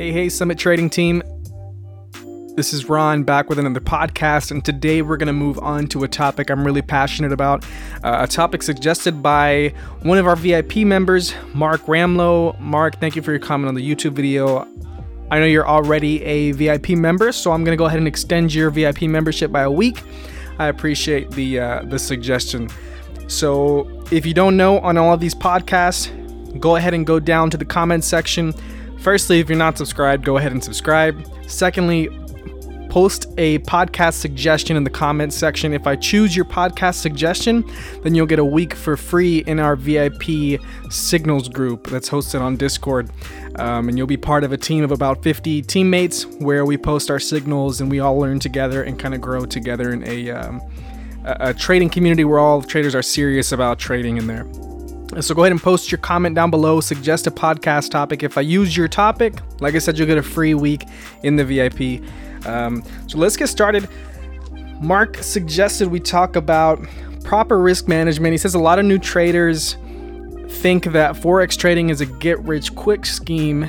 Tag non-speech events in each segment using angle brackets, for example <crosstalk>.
Hey, hey, Summit Trading Team. This is Ron back with another podcast, and today we're going to move on to a topic I'm really passionate about. Uh, a topic suggested by one of our VIP members, Mark Ramlow. Mark, thank you for your comment on the YouTube video. I know you're already a VIP member, so I'm going to go ahead and extend your VIP membership by a week. I appreciate the uh, the suggestion. So, if you don't know on all of these podcasts, go ahead and go down to the comment section Firstly, if you're not subscribed, go ahead and subscribe. Secondly, post a podcast suggestion in the comments section. If I choose your podcast suggestion, then you'll get a week for free in our VIP Signals group that's hosted on Discord. Um, and you'll be part of a team of about 50 teammates where we post our signals and we all learn together and kind of grow together in a, um, a, a trading community where all traders are serious about trading in there. So go ahead and post your comment down below. Suggest a podcast topic. If I use your topic, like I said, you'll get a free week in the VIP. Um, so let's get started. Mark suggested we talk about proper risk management. He says a lot of new traders think that forex trading is a get rich quick scheme.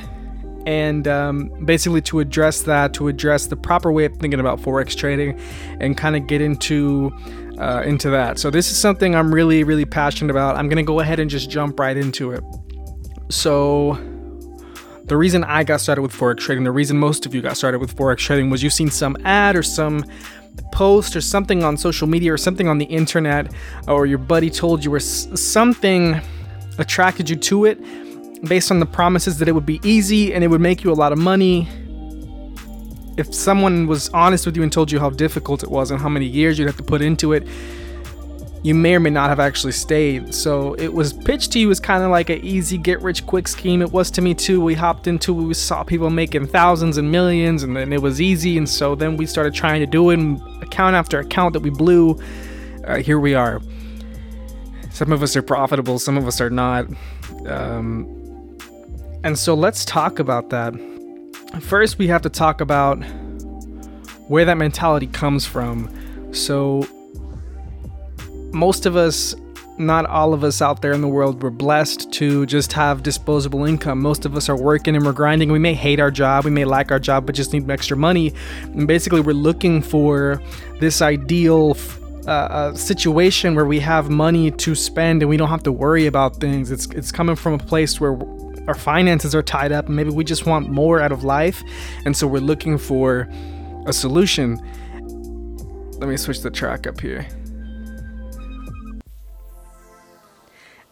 And um, basically, to address that, to address the proper way of thinking about forex trading, and kind of get into uh, into that. So this is something I'm really, really passionate about. I'm gonna go ahead and just jump right into it. So the reason I got started with forex trading, the reason most of you got started with forex trading was you've seen some ad or some post or something on social media or something on the internet, or your buddy told you or something attracted you to it based on the promises that it would be easy and it would make you a lot of money if someone was honest with you and told you how difficult it was and how many years you'd have to put into it, you may or may not have actually stayed. So it was pitched to you as kind of like an easy get rich quick scheme. It was to me too. We hopped into we saw people making thousands and millions and then it was easy. And so then we started trying to do it and account after account that we blew. Uh, here we are. Some of us are profitable, some of us are not. Um, and so let's talk about that first we have to talk about where that mentality comes from. So, most of us, not all of us out there in the world, we're blessed to just have disposable income. Most of us are working and we're grinding. We may hate our job, we may like our job, but just need extra money. And basically, we're looking for this ideal uh, uh, situation where we have money to spend and we don't have to worry about things. It's it's coming from a place where our finances are tied up maybe we just want more out of life and so we're looking for a solution let me switch the track up here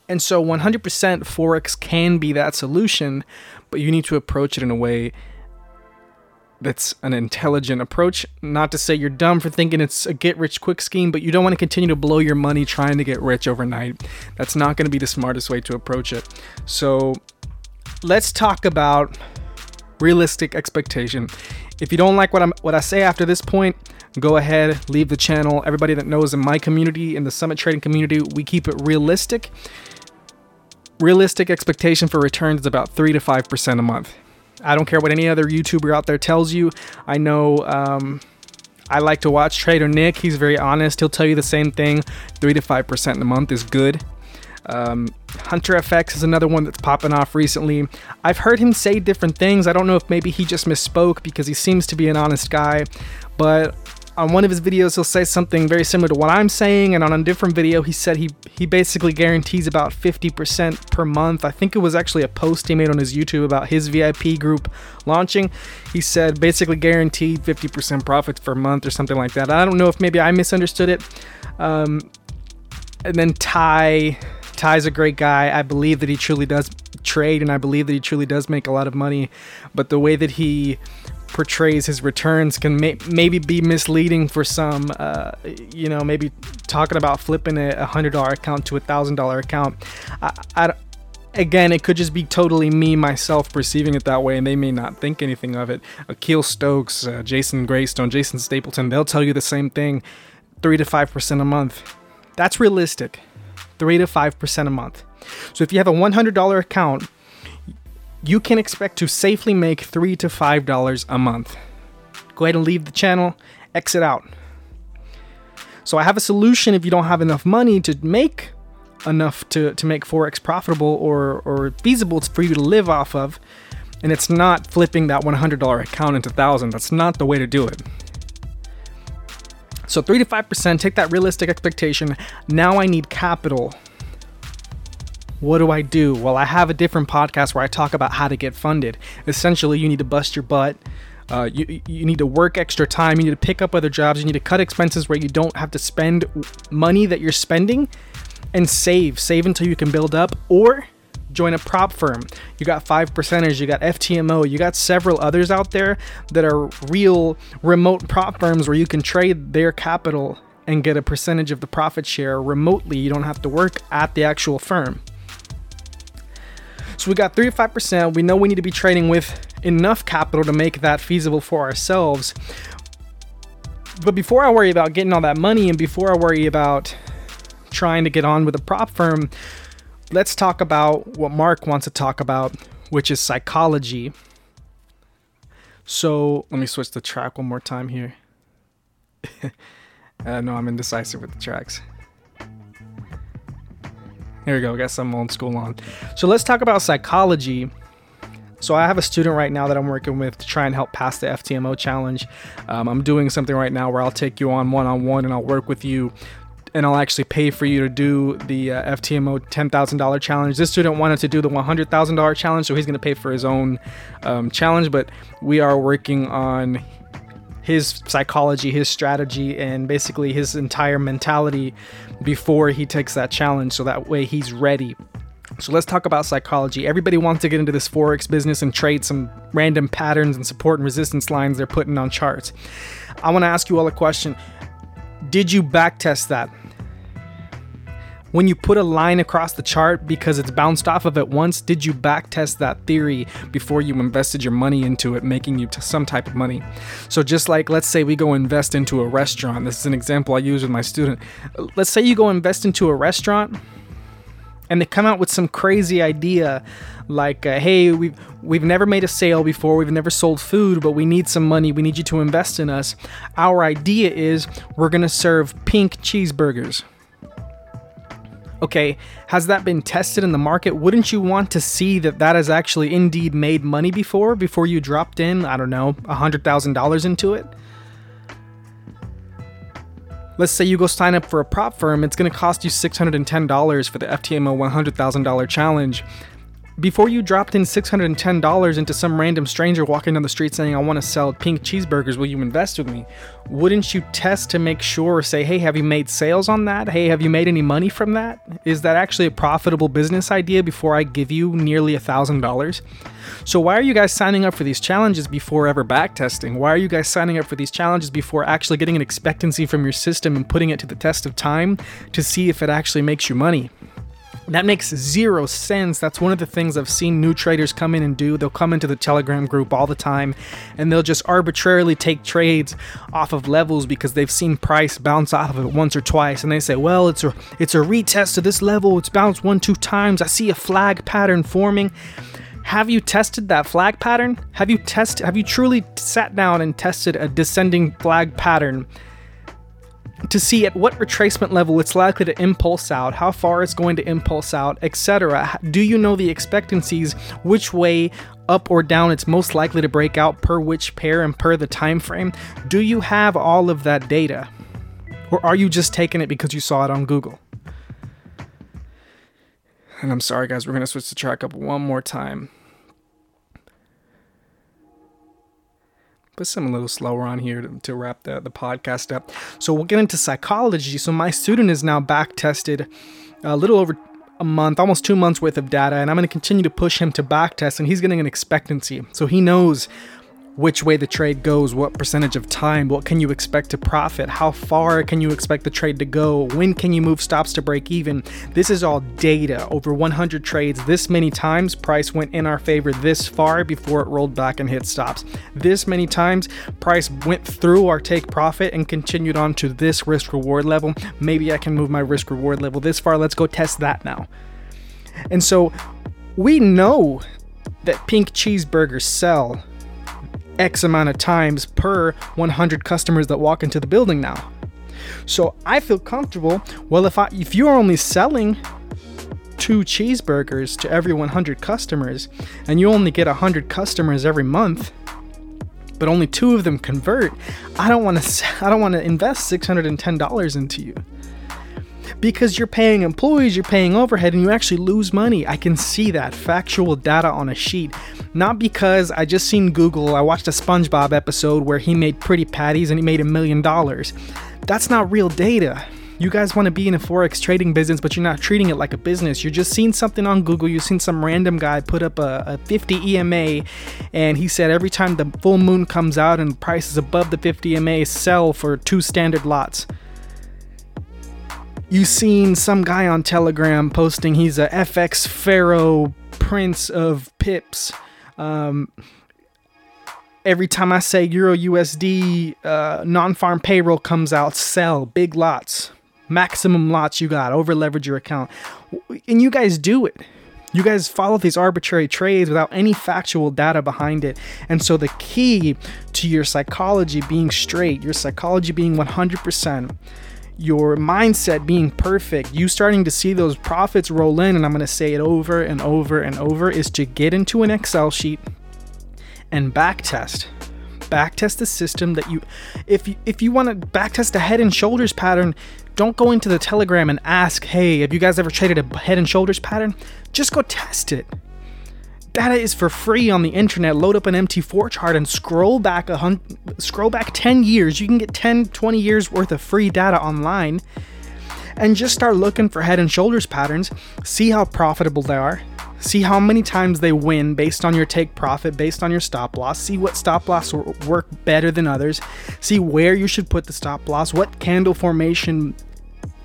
and so 100% forex can be that solution but you need to approach it in a way that's an intelligent approach. Not to say you're dumb for thinking it's a get rich quick scheme, but you don't want to continue to blow your money trying to get rich overnight. That's not going to be the smartest way to approach it. So, let's talk about realistic expectation. If you don't like what I'm what I say after this point, go ahead, leave the channel. Everybody that knows in my community, in the summit trading community, we keep it realistic. Realistic expectation for returns is about three to five percent a month. I don't care what any other YouTuber out there tells you. I know um, I like to watch Trader Nick. He's very honest. He'll tell you the same thing. Three to five percent a month is good. Um, Hunter FX is another one that's popping off recently. I've heard him say different things. I don't know if maybe he just misspoke because he seems to be an honest guy, but on one of his videos he'll say something very similar to what I'm saying, and on a different video he said he he basically guarantees about 50% per month. I think it was actually a post he made on his YouTube about his VIP group launching. He said basically guaranteed 50% profits per month or something like that. I don't know if maybe I misunderstood it. Um, and then Ty Ty's a great guy. I believe that he truly does trade and I believe that he truly does make a lot of money. But the way that he portrays his returns can may- maybe be misleading for some. Uh, you know, maybe talking about flipping a hundred dollar account to a thousand dollar account. I, I, again, it could just be totally me myself perceiving it that way, and they may not think anything of it. Akil Stokes, uh, Jason Graystone, Jason Stapleton, they'll tell you the same thing, three to five percent a month. That's realistic. 3 to 5% a month. So if you have a $100 account, you can expect to safely make 3 to $5 a month. Go ahead and leave the channel, exit out. So I have a solution if you don't have enough money to make enough to, to make Forex profitable or, or feasible for you to live off of. And it's not flipping that $100 account into 1000. That's not the way to do it. So 3 to 5%, take that realistic expectation. Now I need capital. What do I do? Well, I have a different podcast where I talk about how to get funded. Essentially, you need to bust your butt. Uh, you, you need to work extra time. You need to pick up other jobs. You need to cut expenses where you don't have to spend money that you're spending and save. Save until you can build up or join a prop firm. You got five percenters, you got FTMO, you got several others out there that are real remote prop firms where you can trade their capital and get a percentage of the profit share remotely. You don't have to work at the actual firm. So we got 3 to 5%. We know we need to be trading with enough capital to make that feasible for ourselves. But before I worry about getting all that money and before I worry about trying to get on with a prop firm, let's talk about what Mark wants to talk about, which is psychology. So let me switch the track one more time here. <laughs> uh, no, I'm indecisive with the tracks. Here we go, got some old school on. So let's talk about psychology. So I have a student right now that I'm working with to try and help pass the FTMO challenge. Um, I'm doing something right now where I'll take you on one on one and I'll work with you and I'll actually pay for you to do the uh, FTMO $10,000 challenge. This student wanted to do the $100,000 challenge, so he's going to pay for his own um, challenge, but we are working on his psychology, his strategy, and basically his entire mentality before he takes that challenge so that way he's ready. So let's talk about psychology. Everybody wants to get into this Forex business and trade some random patterns and support and resistance lines they're putting on charts. I want to ask you all a question. Did you backtest that? When you put a line across the chart because it's bounced off of it once, did you backtest that theory before you invested your money into it, making you some type of money? So, just like let's say we go invest into a restaurant, this is an example I use with my student. Let's say you go invest into a restaurant and they come out with some crazy idea like uh, hey we've we've never made a sale before. We've never sold food but we need some money. We need you to invest in us. Our idea is we're going to serve pink cheeseburgers okay, has that been tested in the market? Wouldn't you want to see that that has actually indeed made money before, before you dropped in, I don't know, $100,000 into it? Let's say you go sign up for a prop firm, it's going to cost you $610 for the FTMO $100,000 challenge before you dropped in $610 into some random stranger walking down the street saying, I want to sell pink cheeseburgers, will you invest with me? Wouldn't you test to make sure, say, hey, have you made sales on that? Hey, have you made any money from that? Is that actually a profitable business idea before I give you nearly $1,000? So, why are you guys signing up for these challenges before ever backtesting? Why are you guys signing up for these challenges before actually getting an expectancy from your system and putting it to the test of time to see if it actually makes you money? That makes zero sense. That's one of the things I've seen new traders come in and do. They'll come into the Telegram group all the time and they'll just arbitrarily take trades off of levels because they've seen price bounce off of it once or twice and they say, "Well, it's a it's a retest to this level. It's bounced one two times. I see a flag pattern forming." Have you tested that flag pattern? Have you test have you truly sat down and tested a descending flag pattern? To see at what retracement level it's likely to impulse out, how far it's going to impulse out, etc. Do you know the expectancies, which way up or down it's most likely to break out per which pair and per the time frame? Do you have all of that data? Or are you just taking it because you saw it on Google? And I'm sorry guys, we're going to switch the track up one more time. But some a little slower on here to, to wrap the, the podcast up. So we'll get into psychology. So my student is now back tested a little over a month, almost two months worth of data, and I'm going to continue to push him to back test, and he's getting an expectancy. So he knows which way the trade goes, what percentage of time, what can you expect to profit, how far can you expect the trade to go, when can you move stops to break even. This is all data. Over 100 trades, this many times, price went in our favor this far before it rolled back and hit stops. This many times, price went through our take profit and continued on to this risk reward level. Maybe I can move my risk reward level this far. Let's go test that now. And so we know that pink cheeseburgers sell X amount of times per 100 customers that walk into the building now. So I feel comfortable. Well, if I if you're only selling two cheeseburgers to every 100 customers and you only get 100 customers every month but only two of them convert i don't want to i don't want to invest $610 into you because you're paying employees you're paying overhead and you actually lose money i can see that factual data on a sheet not because i just seen google i watched a spongebob episode where he made pretty patties and he made a million dollars that's not real data you guys want to be in a forex trading business, but you're not treating it like a business. You're just seeing something on Google. You've seen some random guy put up a, a 50 EMA, and he said every time the full moon comes out and the price is above the 50 EMA, sell for two standard lots. You've seen some guy on Telegram posting he's a FX Pharaoh Prince of Pips. Um, every time I say Euro USD uh, non farm payroll comes out, sell big lots maximum lots you got, over leverage your account. And you guys do it. You guys follow these arbitrary trades without any factual data behind it. And so the key to your psychology being straight, your psychology being 100%, your mindset being perfect, you starting to see those profits roll in, and I'm going to say it over and over and over, is to get into an Excel sheet and backtest backtest the system that you if you if you want to backtest a head and shoulders pattern don't go into the Telegram and ask, hey, have you guys ever traded a head and shoulders pattern? Just go test it. Data is for free on the internet. Load up an MT4 chart and scroll back a hun- scroll back 10 years. You can get 10, 20 years worth of free data online and just start looking for head and shoulders patterns. See how profitable they are. See how many times they win based on your take profit, based on your stop loss. See what stop loss work better than others. See where you should put the stop loss, what candle formation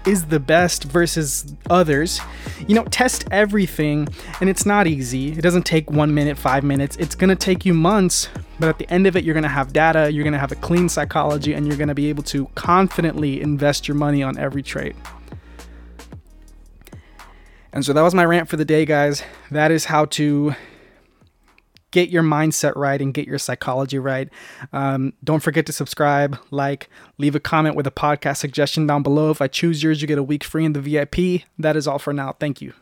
is the best versus others. You know, test everything, and it's not easy. It doesn't take one minute, five minutes. It's gonna take you months, but at the end of it, you're gonna have data, you're gonna have a clean psychology, and you're gonna be able to confidently invest your money on every trade. And so that was my rant for the day, guys. That is how to get your mindset right and get your psychology right. Um, don't forget to subscribe, like, leave a comment with a podcast suggestion down below. If I choose yours, you get a week free in the VIP. That is all for now. Thank you.